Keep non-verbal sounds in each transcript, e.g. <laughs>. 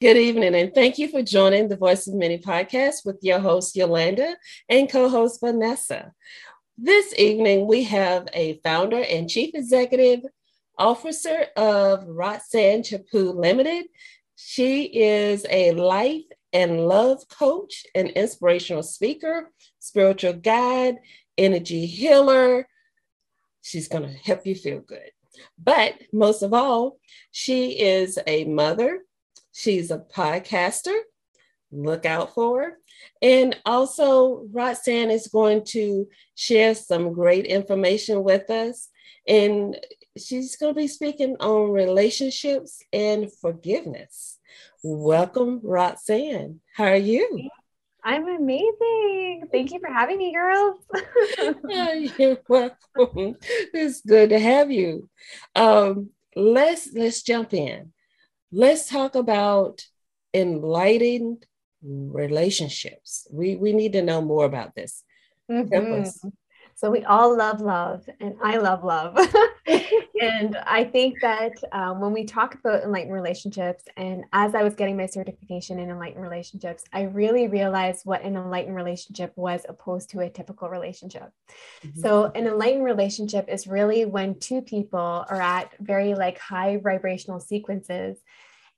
Good evening, and thank you for joining the Voice of Many podcast with your host, Yolanda, and co host, Vanessa. This evening, we have a founder and chief executive officer of Roxanne Chaput Limited. She is a life and love coach, an inspirational speaker, spiritual guide, energy healer. She's going to help you feel good. But most of all, she is a mother She's a podcaster. Look out for her. And also, Roxanne is going to share some great information with us. And she's going to be speaking on relationships and forgiveness. Welcome, Roxanne. How are you? I'm amazing. Thank you for having me, girls. <laughs> You're welcome. It's good to have you. Um, let's let's jump in let's talk about enlightened relationships. We we need to know more about this. Mm-hmm. So we all love love, and I love love. <laughs> <laughs> and I think that um, when we talk about enlightened relationships, and as I was getting my certification in enlightened relationships, I really realized what an enlightened relationship was opposed to a typical relationship. Mm-hmm. So an enlightened relationship is really when two people are at very like high vibrational sequences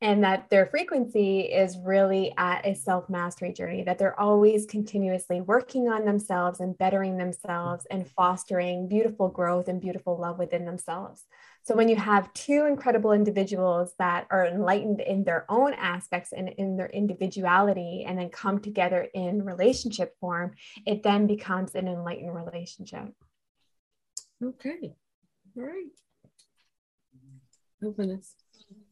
and that their frequency is really at a self mastery journey, that they're always continuously working on themselves and bettering themselves and fostering beautiful growth and beautiful love within themselves. So, when you have two incredible individuals that are enlightened in their own aspects and in their individuality, and then come together in relationship form, it then becomes an enlightened relationship. Okay. All right. Openness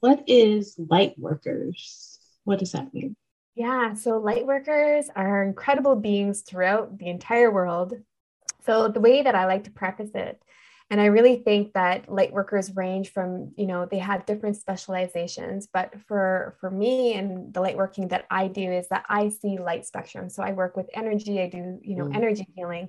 what is light workers? What does that mean? Yeah, so light workers are incredible beings throughout the entire world. So the way that I like to preface it, and I really think that light workers range from, you know, they have different specializations, but for for me and the light working that I do is that I see light spectrum. So I work with energy, I do, you know, mm. energy healing.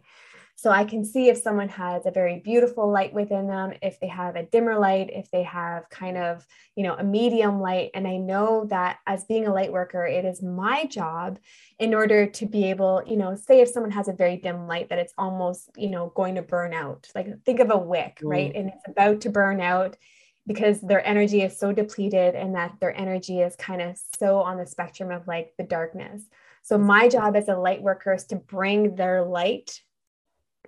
So I can see if someone has a very beautiful light within them, if they have a dimmer light, if they have kind of, you know, a medium light. And I know that as being a light worker, it is my job in order to be able, you know, say if someone has a very dim light that it's almost, you know, going to burn out. Like think of a wick, mm. right? And it's about to burn out because their energy is so depleted and that their energy is kind of so on the spectrum of like the darkness. So my job as a light worker is to bring their light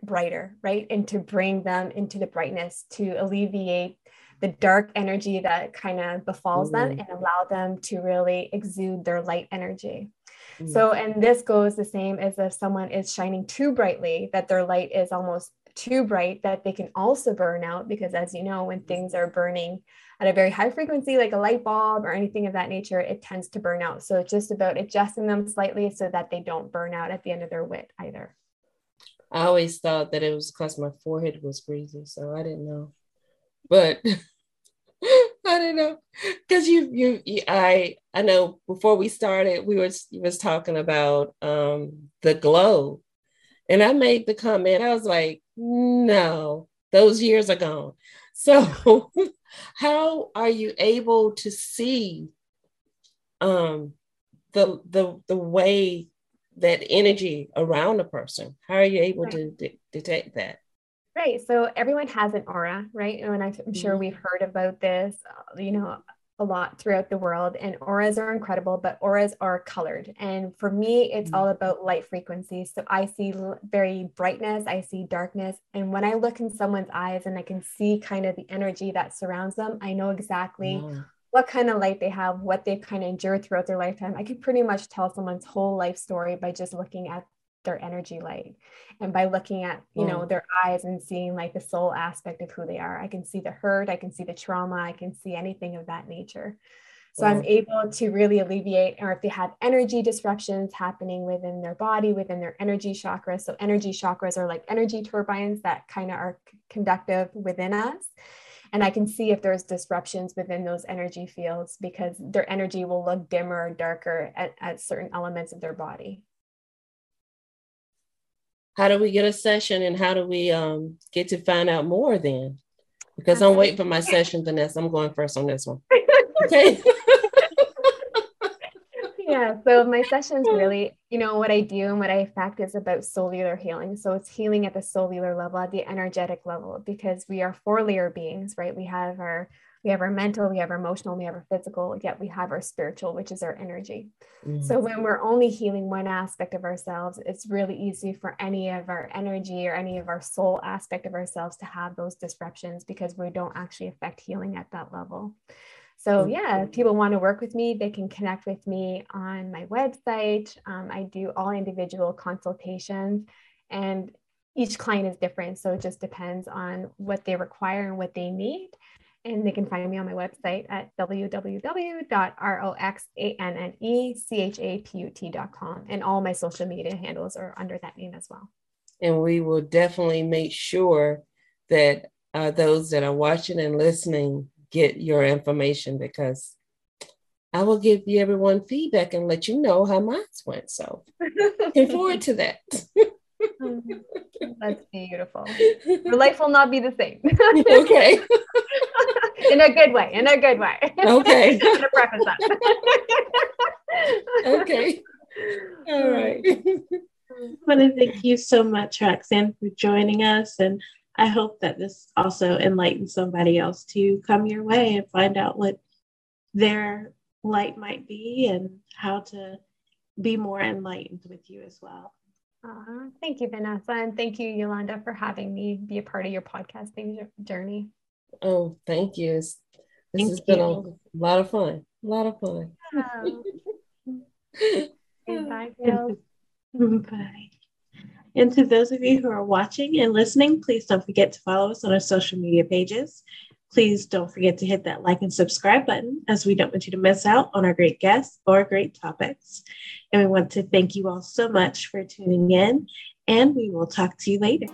brighter, right? And to bring them into the brightness to alleviate the dark energy that kind of befalls mm-hmm. them and allow them to really exude their light energy. Mm-hmm. So, and this goes the same as if someone is shining too brightly, that their light is almost too bright, that they can also burn out. Because as you know, when things are burning at a very high frequency, like a light bulb or anything of that nature, it tends to burn out. So, it's just about adjusting them slightly so that they don't burn out at the end of their wit either. I always thought that it was because my forehead was greasy, so I didn't know. But <laughs> I don't know because you, you, you, I, I know before we started, we was was talking about um the glow, and I made the comment. I was like, no, those years are gone. So, <laughs> how are you able to see um the the the way that energy around a person? How are you able right. to de- detect that? Right. So everyone has an aura, right? And I'm sure mm-hmm. we've heard about this, uh, you know, a lot throughout the world. And auras are incredible, but auras are colored. And for me, it's mm-hmm. all about light frequencies. So I see very brightness, I see darkness. And when I look in someone's eyes and I can see kind of the energy that surrounds them, I know exactly what kind of light they have, what they've kind of endured throughout their lifetime. I can pretty much tell someone's whole life story by just looking at their energy light and by looking at you know mm. their eyes and seeing like the soul aspect of who they are i can see the hurt i can see the trauma i can see anything of that nature so i'm able to really alleviate or if they have energy disruptions happening within their body within their energy chakras so energy chakras are like energy turbines that kind of are conductive within us and I can see if there's disruptions within those energy fields because their energy will look dimmer or darker at, at certain elements of their body. How do we get a session and how do we um, get to find out more then? Because I'm waiting for my session, Vanessa. I'm going first on this one. <laughs> Okay. <laughs> yeah. So my sessions really, you know, what I do and what I affect is about cellular healing. So it's healing at the cellular level, at the energetic level, because we are four layer beings, right? We have our we have our mental, we have our emotional, we have our physical, yet we have our spiritual, which is our energy. Mm-hmm. So when we're only healing one aspect of ourselves, it's really easy for any of our energy or any of our soul aspect of ourselves to have those disruptions because we don't actually affect healing at that level. So, yeah, if people want to work with me, they can connect with me on my website. Um, I do all individual consultations, and each client is different. So, it just depends on what they require and what they need. And they can find me on my website at www.roxannechaput.com. And all my social media handles are under that name as well. And we will definitely make sure that uh, those that are watching and listening get your information because I will give you everyone feedback and let you know how mine went. So <laughs> looking forward to that. That's beautiful. Your life will not be the same. <laughs> okay. <laughs> in a good way. In a good way. Okay. to preface that. okay. All right. I want to thank you so much, Roxanne, for joining us and I hope that this also enlightens somebody else to come your way and find out what their light might be and how to be more enlightened with you as well. Uh, thank you, Vanessa. And thank you, Yolanda, for having me be a part of your podcasting journey. Oh, thank you. This thank has you. been a lot of fun. A lot of fun. <laughs> bye, <laughs> Bye. And to those of you who are watching and listening, please don't forget to follow us on our social media pages. Please don't forget to hit that like and subscribe button as we don't want you to miss out on our great guests or great topics. And we want to thank you all so much for tuning in, and we will talk to you later.